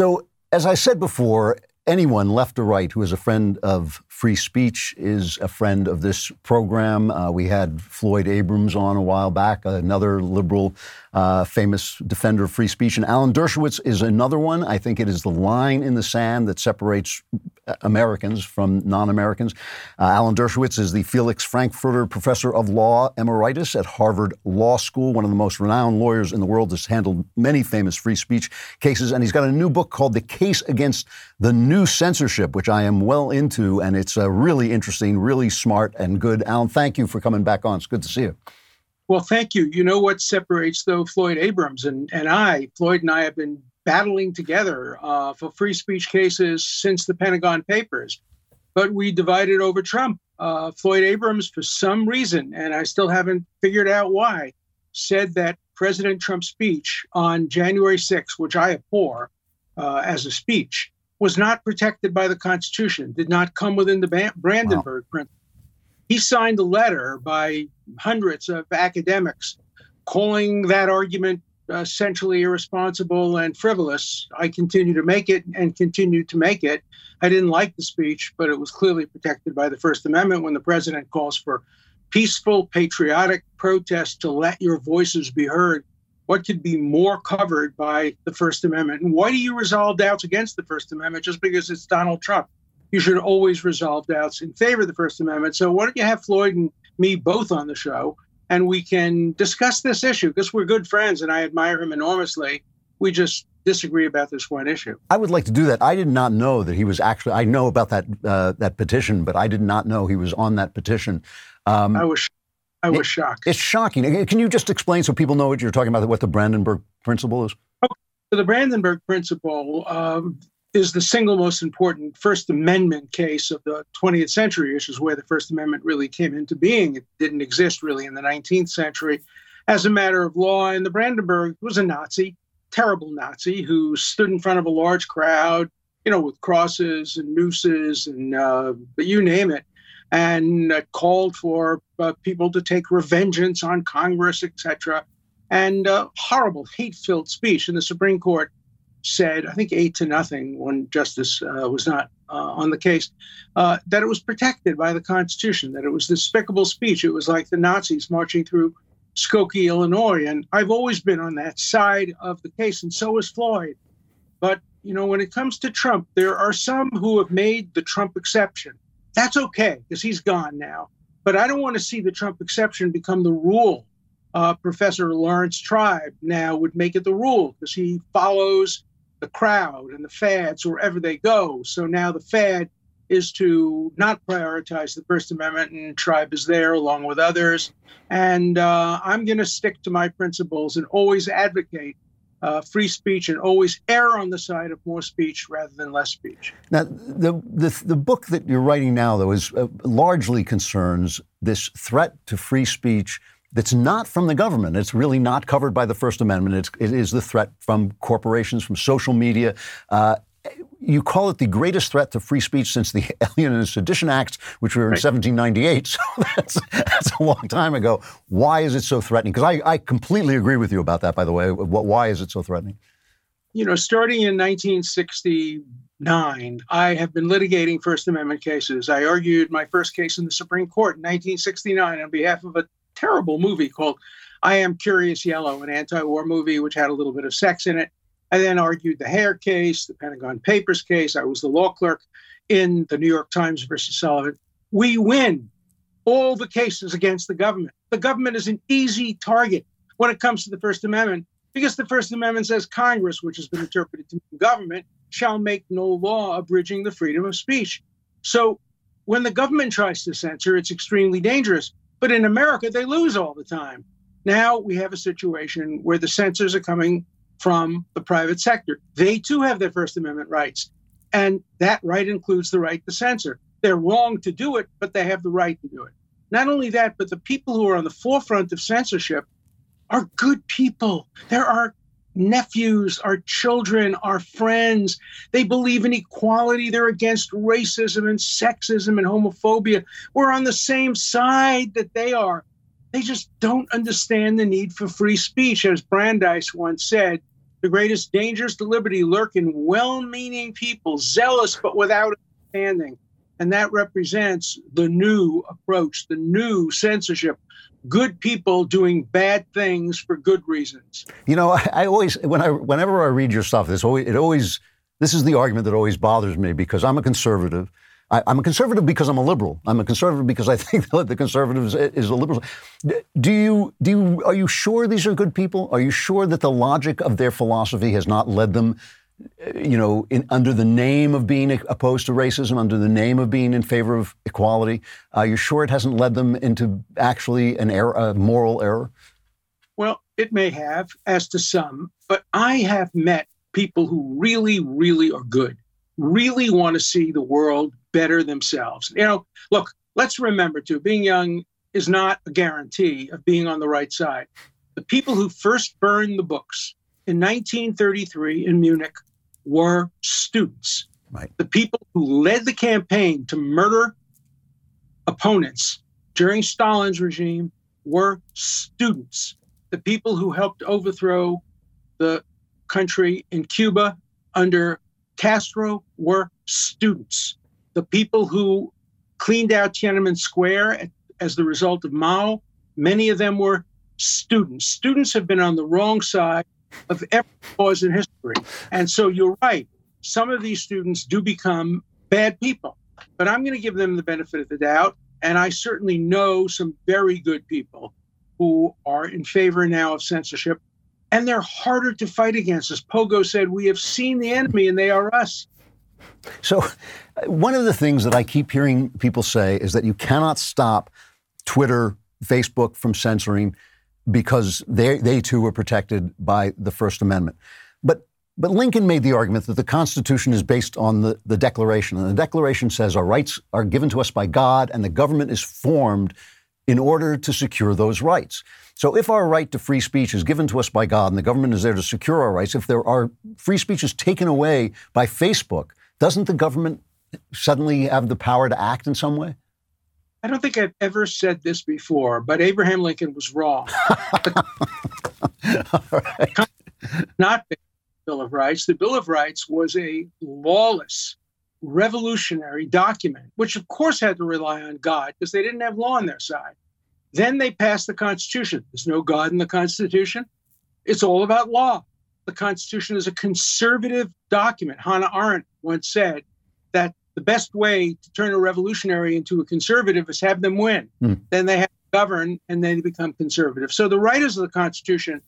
So, as I said before, anyone left or right who is a friend of free speech is a friend of this program. Uh, we had Floyd Abrams on a while back, another liberal, uh, famous defender of free speech. And Alan Dershowitz is another one. I think it is the line in the sand that separates Americans from non Americans. Uh, Alan Dershowitz is the Felix Frankfurter Professor of Law Emeritus at Harvard Law School, one of the most renowned lawyers in the world, has handled many famous free speech cases. And he's got a new book called The Case Against the New Censorship, which I am well into. And it's uh, really interesting, really smart, and good. Alan, thank you for coming back on. It's good to see you. Well, thank you. You know what separates, though, Floyd Abrams and, and I? Floyd and I have been battling together uh, for free speech cases since the Pentagon Papers, but we divided over Trump. Uh, Floyd Abrams, for some reason, and I still haven't figured out why, said that President Trump's speech on January 6th, which I abhor uh, as a speech, was not protected by the Constitution, did not come within the Brandenburg wow. principle. He signed a letter by hundreds of academics calling that argument uh, essentially irresponsible and frivolous. I continue to make it and continue to make it. I didn't like the speech, but it was clearly protected by the First Amendment when the president calls for peaceful, patriotic protest to let your voices be heard. What could be more covered by the First Amendment? And why do you resolve doubts against the First Amendment just because it's Donald Trump? You should always resolve doubts in favor of the First Amendment. So why don't you have Floyd and me both on the show and we can discuss this issue because we're good friends and I admire him enormously. We just disagree about this one issue. I would like to do that. I did not know that he was actually. I know about that uh, that petition, but I did not know he was on that petition. Um, I was. I was it, shocked. It's shocking. Can you just explain so people know what you're talking about? What the Brandenburg Principle is? Okay. So the Brandenburg Principle um, is the single most important First Amendment case of the 20th century, which is where the First Amendment really came into being. It didn't exist really in the 19th century as a matter of law. And the Brandenburg was a Nazi, terrible Nazi, who stood in front of a large crowd, you know, with crosses and nooses and uh, you name it, and uh, called for uh, people to take revengeance on Congress, etc. And uh, horrible, hate-filled speech. And the Supreme Court said, I think eight to nothing, when justice uh, was not uh, on the case, uh, that it was protected by the Constitution, that it was despicable speech. It was like the Nazis marching through Skokie, Illinois. And I've always been on that side of the case, and so is Floyd. But, you know, when it comes to Trump, there are some who have made the Trump exception. That's okay, because he's gone now. But I don't want to see the Trump exception become the rule. Uh, Professor Laurence Tribe now would make it the rule because he follows the crowd and the fads wherever they go. So now the fad is to not prioritize the First Amendment, and Tribe is there along with others. And uh, I'm going to stick to my principles and always advocate uh, free speech and always err on the side of more speech rather than less speech. Now, the the, the book that you're writing now, though, is uh, largely concerns this threat to free speech that's not from the government. It's really not covered by the First Amendment. It's, it is the threat from corporations, from social media. Uh, you call it the greatest threat to free speech since the Alien and Sedition Acts, which were in right. 1798. So that's, that's a long time ago. Why is it so threatening? Because I, I completely agree with you about that, by the way. Why is it so threatening? You know, starting in 1969, I have been litigating First Amendment cases. I argued my first case in the Supreme Court in 1969 on behalf of a terrible movie called I Am Curious Yellow, an anti war movie which had a little bit of sex in it. I then argued the Hair case, the Pentagon Papers case. I was the law clerk in the New York Times versus Sullivan. We win all the cases against the government. The government is an easy target when it comes to the First Amendment because the First Amendment says Congress, which has been interpreted to mean government, shall make no law abridging the freedom of speech. So when the government tries to censor, it's extremely dangerous. But in America, they lose all the time. Now we have a situation where the censors are coming from the private sector. They too have their First Amendment rights. And that right includes the right to censor. They're wrong to do it, but they have the right to do it. Not only that, but the people who are on the forefront of censorship are good people. There are nephews, our children, our friends. They believe in equality. They're against racism and sexism and homophobia. We're on the same side that they are. They just don't understand the need for free speech. As Brandeis once said, The greatest dangers to liberty lurk in well meaning people, zealous but without understanding. And that represents the new approach, the new censorship. Good people doing bad things for good reasons. You know, I, I always, when I, whenever I read your stuff, this always, it always, this is the argument that always bothers me because I'm a conservative I, am a conservative because I'm a liberal. I'm a conservative because I think that the conservatives is a liberal. Do you do you are you sure these are good people? Are you sure that the logic of their philosophy has not led them, you know, in, under the name of being opposed to racism, under the name of being in favor of equality? Uh, are you sure it hasn't led them into actually an error, a moral error? Well, it may have, as to some, but I have met people who really, really are good really want to see the world better themselves. You know, look, let's remember too, being young is not a guarantee of being on the right side. The people who first burned the books in 1933 in Munich were students. Right. The people who led the campaign to murder opponents during Stalin's regime were students. The people who helped overthrow the country in Cuba under Castro were students. The people who cleaned out Tiananmen Square as the result of Mao, many of them were students. Students have been on the wrong side of every cause in history. And so you're right. Some of these students do become bad people, but I'm going to give them the benefit of the doubt. And I certainly know some very good people who are in favor now of censorship and they're harder to fight against. As Pogo said, we have seen the enemy and they are us. So, one of the things that I keep hearing people say is that you cannot stop Twitter, Facebook from censoring because they, they too were protected by the First Amendment. But, Lincoln made the argument that the Constitution is based on the, the Declaration. And the Declaration says our rights are given to us by God and the government is formed in order to secure those rights. So if our right to free speech is given to us by God and the government is there to secure our rights, if there are free speech is taken away by Facebook, doesn't the government suddenly have the power to act in some way? I don't think I've ever said this before, but Abraham Lincoln was wrong. right. Not Bill of Rights. The Bill of Rights was a lawless, revolutionary document, which of course had to rely on God because they didn't have law on their side. Then they passed the Constitution. There's no God in the Constitution. It's all about law. The Constitution is a conservative document. Hannah Arendt once said that the best way to turn a revolutionary into a conservative is have them win. Mm. Then they have to govern and then they become conservative. So the writers of the Constitution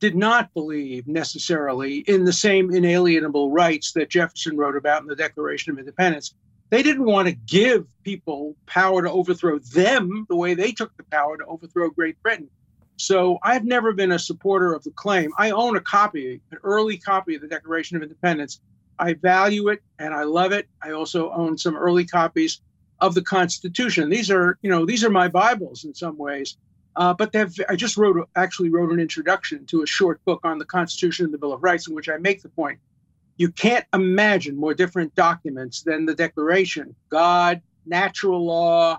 did not believe necessarily in the same inalienable rights that Jefferson wrote about in the Declaration of Independence. They didn't want to give people power to overthrow them the way they took the power to overthrow Great Britain. So I've never been a supporter of the claim. I own a copy, an early copy of the Declaration of Independence. I value it and I love it. I also own some early copies of the Constitution. These are, you know, these are my Bibles in some ways. Uh, but I just wrote, actually wrote an introduction to a short book on the Constitution and the Bill of Rights, in which I make the point you can't imagine more different documents than the Declaration. God, natural law,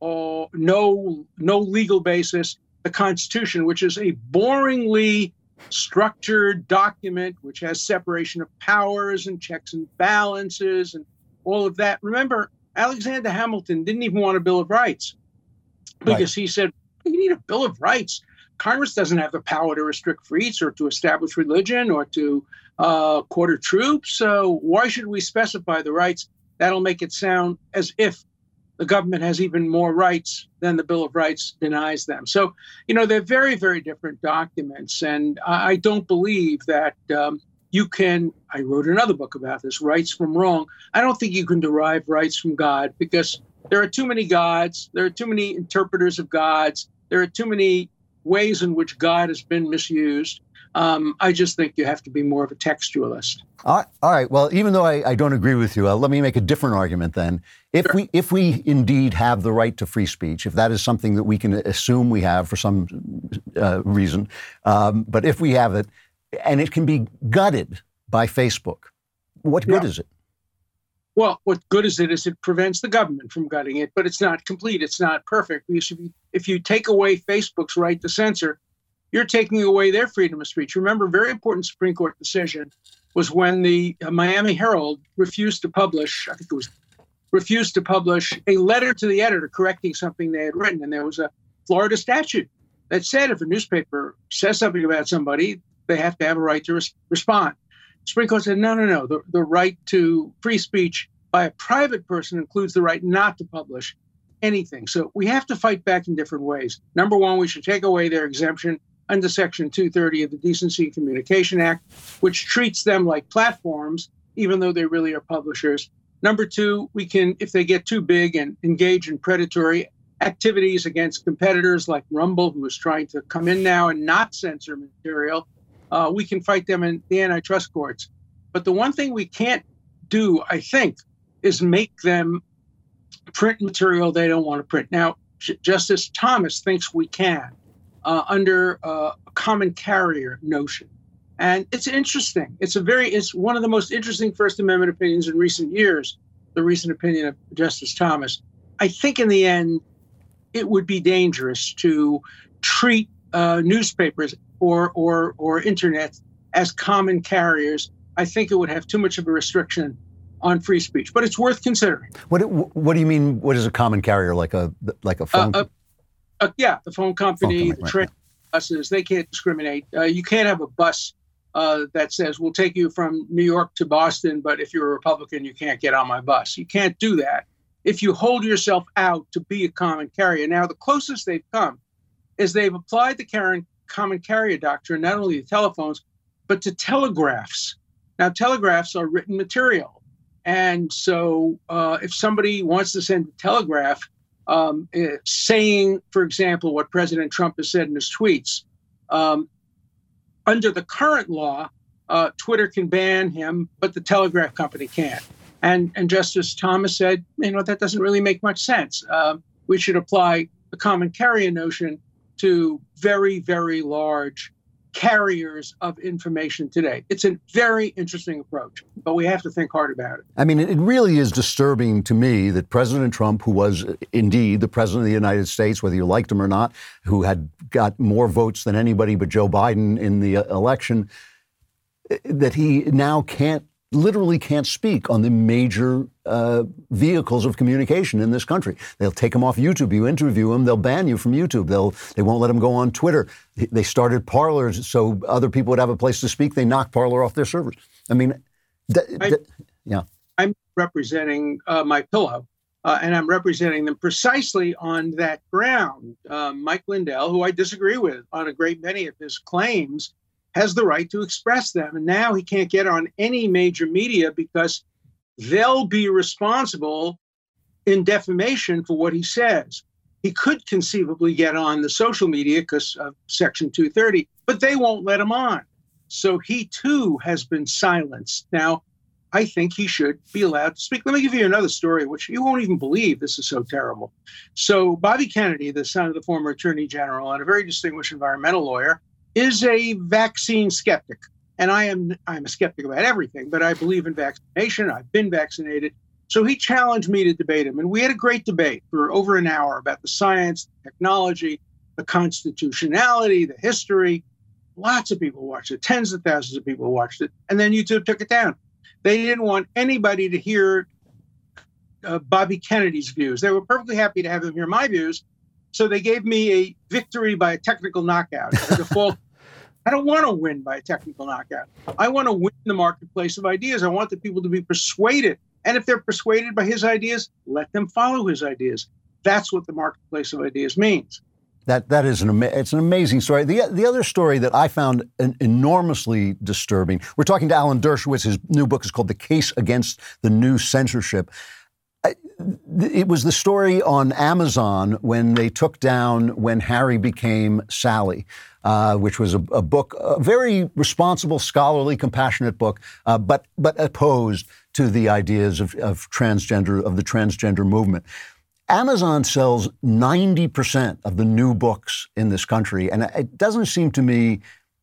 or no no legal basis. The Constitution, which is a boringly structured document, which has separation of powers and checks and balances and all of that. Remember, Alexander Hamilton didn't even want a Bill of Rights because right. he said, "You need a Bill of Rights." Congress doesn't have the power to restrict freedoms or to establish religion or to uh, quarter troops. So why should we specify the rights? That'll make it sound as if the government has even more rights than the Bill of Rights denies them. So, you know, they're very, very different documents. And I don't believe that um, you can. I wrote another book about this rights from wrong. I don't think you can derive rights from God because there are too many gods, there are too many interpreters of gods, there are too many ways in which God has been misused. Um, I just think you have to be more of a textualist. All right. Well, even though I, I don't agree with you, uh, let me make a different argument then. If sure. we if we indeed have the right to free speech, if that is something that we can assume we have for some uh, reason, um, but if we have it, and it can be gutted by Facebook, what good yeah. is it? Well, what good is it is it prevents the government from gutting it, but it's not complete. It's not perfect. Because if you, if you take away Facebook's right to censor, you're taking away their freedom of speech. Remember, a very important Supreme Court decision was when the uh, Miami Herald refused to publish, I think it was refused to publish a letter to the editor correcting something they had written. And there was a Florida statute that said if a newspaper says something about somebody, they have to have a right to res- respond. Supreme Court said, no, no, no. The, the right to free speech by a private person includes the right not to publish anything. So we have to fight back in different ways. Number one, we should take away their exemption under Section 230 of the Decency and Communication Act, which treats them like platforms, even though they really are publishers. Number two, we can, if they get too big and engage in predatory activities against competitors like Rumble, who is trying to come in now and not censor material, uh, we can fight them in the antitrust courts. But the one thing we can't do, I think, is make them print material they don't want to print. Now, Justice Thomas thinks we can uh, under uh, a common carrier notion. And it's interesting. It's a very, it's one of the most interesting First Amendment opinions in recent years, the recent opinion of Justice Thomas. I think in the end, it would be dangerous to treat uh, newspapers or, or, or internet as common carriers. I think it would have too much of a restriction on free speech, but it's worth considering. What, what do you mean? What is a common carrier? Like a like a phone? Uh, uh, yeah, the phone company, phone company the train right. buses, they can't discriminate. Uh, you can't have a bus uh, that says we'll take you from New York to Boston, but if you're a Republican, you can't get on my bus. You can't do that if you hold yourself out to be a common carrier. Now, the closest they've come is they've applied the common carrier doctrine not only to telephones, but to telegraphs. Now, telegraphs are written material. And so uh, if somebody wants to send a telegraph um, uh, saying, for example, what President Trump has said in his tweets, um, under the current law, uh, Twitter can ban him, but the telegraph company can't. And, and Justice Thomas said, you know, that doesn't really make much sense. Uh, we should apply the common carrier notion to very, very large carriers of information today. It's a very interesting approach, but we have to think hard about it. I mean, it really is disturbing to me that President Trump, who was indeed the president of the United States, whether you liked him or not, who had got more votes than anybody but Joe Biden in the uh, election, eh, that he now can't literally can't speak on the major uh, vehicles of communication in this country. They'll take him off YouTube. You interview him, they'll ban you from YouTube. They'll they won't let him go on Twitter. They started Parlers so other people would have a place to speak. They knocked Parler off their servers. I mean, th- th- yeah. I'm representing uh, MyPillow. Uh, and I'm representing them precisely on that ground. Uh, Mike Lindell, who I disagree with on a great many of his claims, has the right to express them. And now he can't get on any major media because they'll be responsible in defamation for what he says. He could conceivably get on the social media because of Section 230, but they won't let him on. So he too has been silenced. Now, I think he should be allowed to speak. Let me give you another story, which you won't even believe. This is so terrible. So, Bobby Kennedy, the son of the former attorney general and a very distinguished environmental lawyer, is a vaccine skeptic. And I am I'm a skeptic about everything, but I believe in vaccination. I've been vaccinated. So he challenged me to debate him. And we had a great debate for over an hour about the science, the technology, the constitutionality, the history. Lots of people watched it, tens of thousands of people watched it. And then YouTube took it down. They didn't want anybody to hear uh, Bobby Kennedy's views. They were perfectly happy to have him hear my views. So they gave me a victory by a technical knockout, a default I don't want to win by a technical knockout. I want to win the marketplace of ideas. I want the people to be persuaded. And if they're persuaded by his ideas, let them follow his ideas. That's what the marketplace of ideas means. That that is an it's an amazing story. The the other story that I found enormously disturbing. We're talking to Alan Dershowitz. His new book is called "The Case Against the New Censorship." It was the story on Amazon when they took down when Harry became Sally, uh, which was a, a, book, a very responsible, scholarly, compassionate book, uh, but but opposed to the ideas of, of transgender of the transgender movement. Amazon sells 90% of the new books in this country, and it doesn't seem to me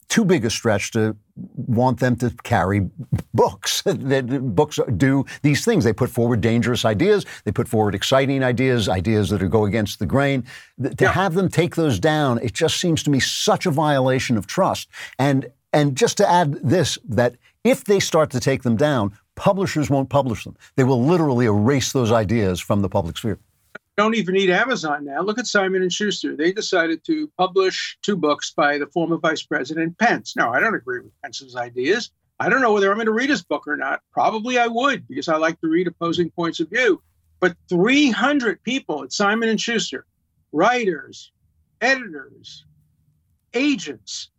too big a stretch to want them to carry books. that books do these things. They put forward dangerous ideas. They put forward exciting ideas, ideas that go against the grain. To yeah. have them take those down, it just seems to me such a violation of trust. And and just to add this, that if they start to take them down, publishers won't publish them. They will literally erase those ideas from the public sphere don't even need Amazon now. Look at Simon and Schuster. They decided to publish two books by the former Vice President Pence. Now, I don't agree with Pence's ideas. I don't know whether I'm going to read his book or not. Probably I would because I like to read opposing points of view. But 300 people at Simon and Schuster, writers, editors, agents,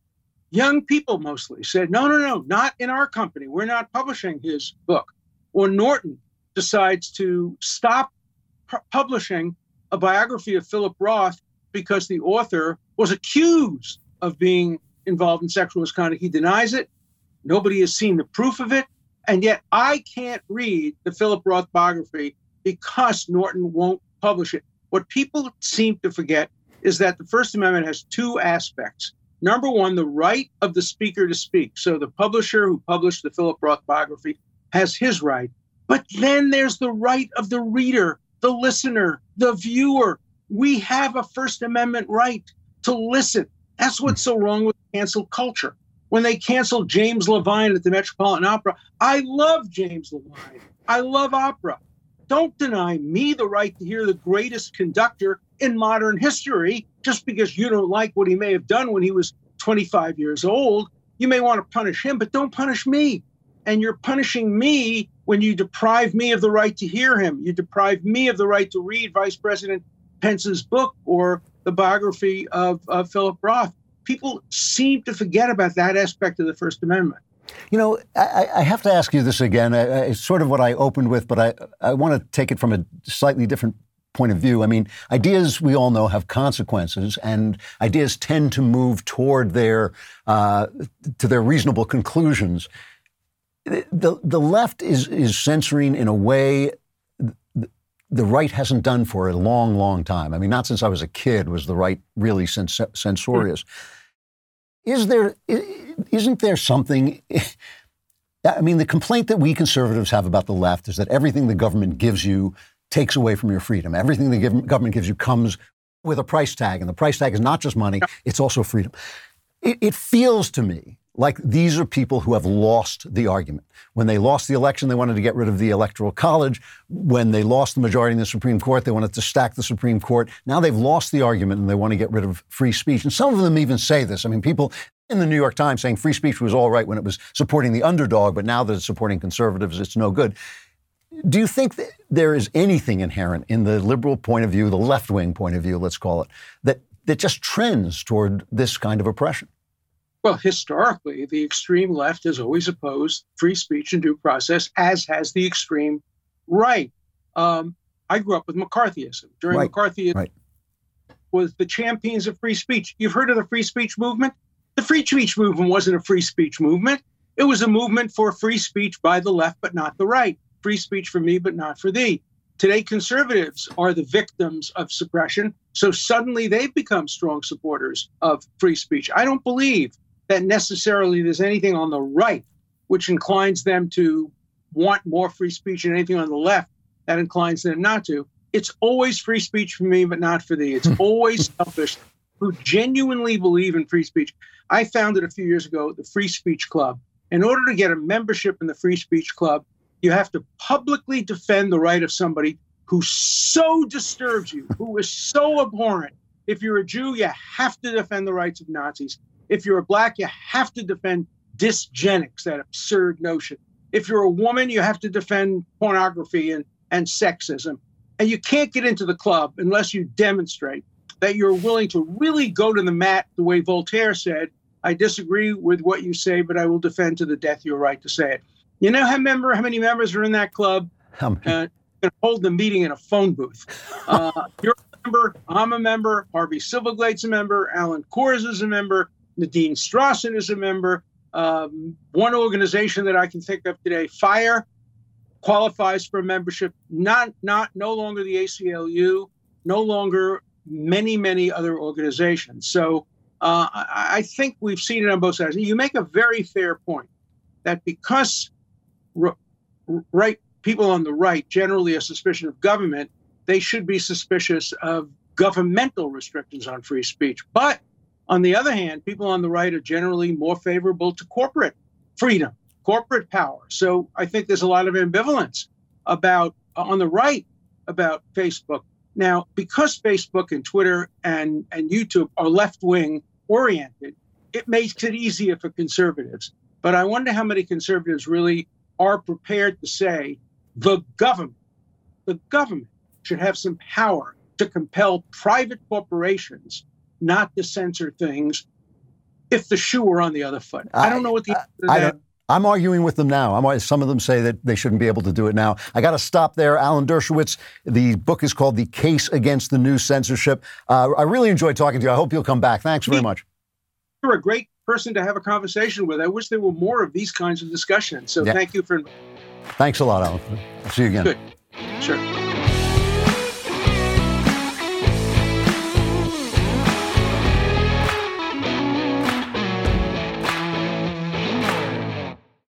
young people mostly said, "No, no, no, not in our company. We're not publishing his book." Or Norton decides to stop publishing a biography of Philip Roth because the author was accused of being involved in sexual misconduct. He denies it. Nobody has seen the proof of it. And yet I can't read the Philip Roth biography because Norton won't publish it. What people seem to forget is that the First Amendment has two aspects. Number one, the right of the speaker to speak. So the publisher who published the Philip Roth biography has his right. But then there's the right of the reader the listener, the viewer. We have a First Amendment right to listen. That's what's so wrong with cancel culture. When they canceled James Levine at the Metropolitan Opera, I love James Levine. I love opera. Don't deny me the right to hear the greatest conductor in modern history just because you don't like what he may have done when he was 25 years old. You may want to punish him, but don't punish me. And you're punishing me when you deprive me of the right to hear him, you deprive me of the right to read Vice President Pence's book or the biography of, of Philip Roth. People seem to forget about that aspect of the First Amendment. You know, I, I have to ask you this again. It's sort of what I opened with, but I, I want to take it from a slightly different point of view. I mean, ideas we all know have consequences, and ideas tend to move toward their uh, to their reasonable conclusions the the left is is censoring in a way the right hasn't done for a long, long time. I mean, not since I was a kid was the right really cens- censorious. Hmm. Is there isn't there something? I mean, the complaint that we conservatives have about the left is that everything the government gives you takes away from your freedom. Everything the government gives you comes with a price tag, and the price tag is not just money; it's also freedom. It, it feels to me like these are people who have lost the argument. When they lost the election, they wanted to get rid of the Electoral College. When they lost the majority in the Supreme Court, they wanted to stack the Supreme Court. Now they've lost the argument and they want to get rid of free speech. And some of them even say this. I mean, people in the New York Times saying free speech was all right when it was supporting the underdog, but now that it's supporting conservatives, it's no good. Do you think that there is anything inherent in the liberal point of view, the left wing point of view, let's call it, that, that just trends toward this kind of oppression? Well, historically, the extreme left has always opposed free speech and due process, as has the extreme right. Um, I grew up with McCarthyism. During right. McCarthyism, right. was the champions of free speech. You've heard of the free speech movement? The free speech movement wasn't a free speech movement. It was a movement for free speech by the left, but not the right. Free speech for me, but not for thee. Today, conservatives are the victims of suppression. So suddenly they've become strong supporters of free speech. I don't believe that necessarily there's anything on the right which inclines them to want more free speech and anything on the left that inclines them not to. It's always free speech for me, but not for thee. It's always selfish who genuinely believe in free speech. I founded a few years ago the Free Speech Club. In order to get a membership in the Free Speech Club, you have to publicly defend the right of somebody who so disturbs you, who is so abhorrent. If you're a Jew, you have to defend the rights of Nazis. If you're a black, you have to defend dysgenics, that absurd notion. If you're a woman, you have to defend pornography and, and sexism. And you can't get into the club unless you demonstrate that you're willing to really go to the mat the way Voltaire said, I disagree with what you say, but I will defend to the death your right to say it. You know how member how many members are in that club? How many? Uh, hold the meeting in a phone booth. Uh, you're a member. I'm a member. Harvey Silverglate's a member. Alan Kors is a member. Nadine Strossen is a member. Um, one organization that I can think of today, Fire, qualifies for membership. Not not no longer the ACLU, no longer many many other organizations. So Uh, I, I, think we've seen it on both sides. You make a very fair point that because r- right people on the right generally are suspicious of government, they should be suspicious of governmental restrictions on free speech. But on the other hand, people on the right are generally more favorable to corporate freedom, corporate power. So I think there's a lot of ambivalence about uh, on the right about Facebook. Now, because Facebook and Twitter and, and YouTube are left wing oriented, it makes it easier for conservatives. But I wonder how many conservatives really are prepared to say the government, the government should have some power to compel private corporations not to censor things if the shoe were on the other foot. I, I don't know what the I, I am arguing with them now. I'm, some of them say that they shouldn't be able to do it now. I got to stop there. Alan Dershowitz, the book is called The Case Against the New Censorship. Uh, I really enjoyed talking to you. I hope you'll come back. Thanks very much. You're a great person to have a conversation with. I wish there were more of these kinds of discussions. So yeah. thank you for. Thanks a lot, Alan. I'll see you again. Good. Sure.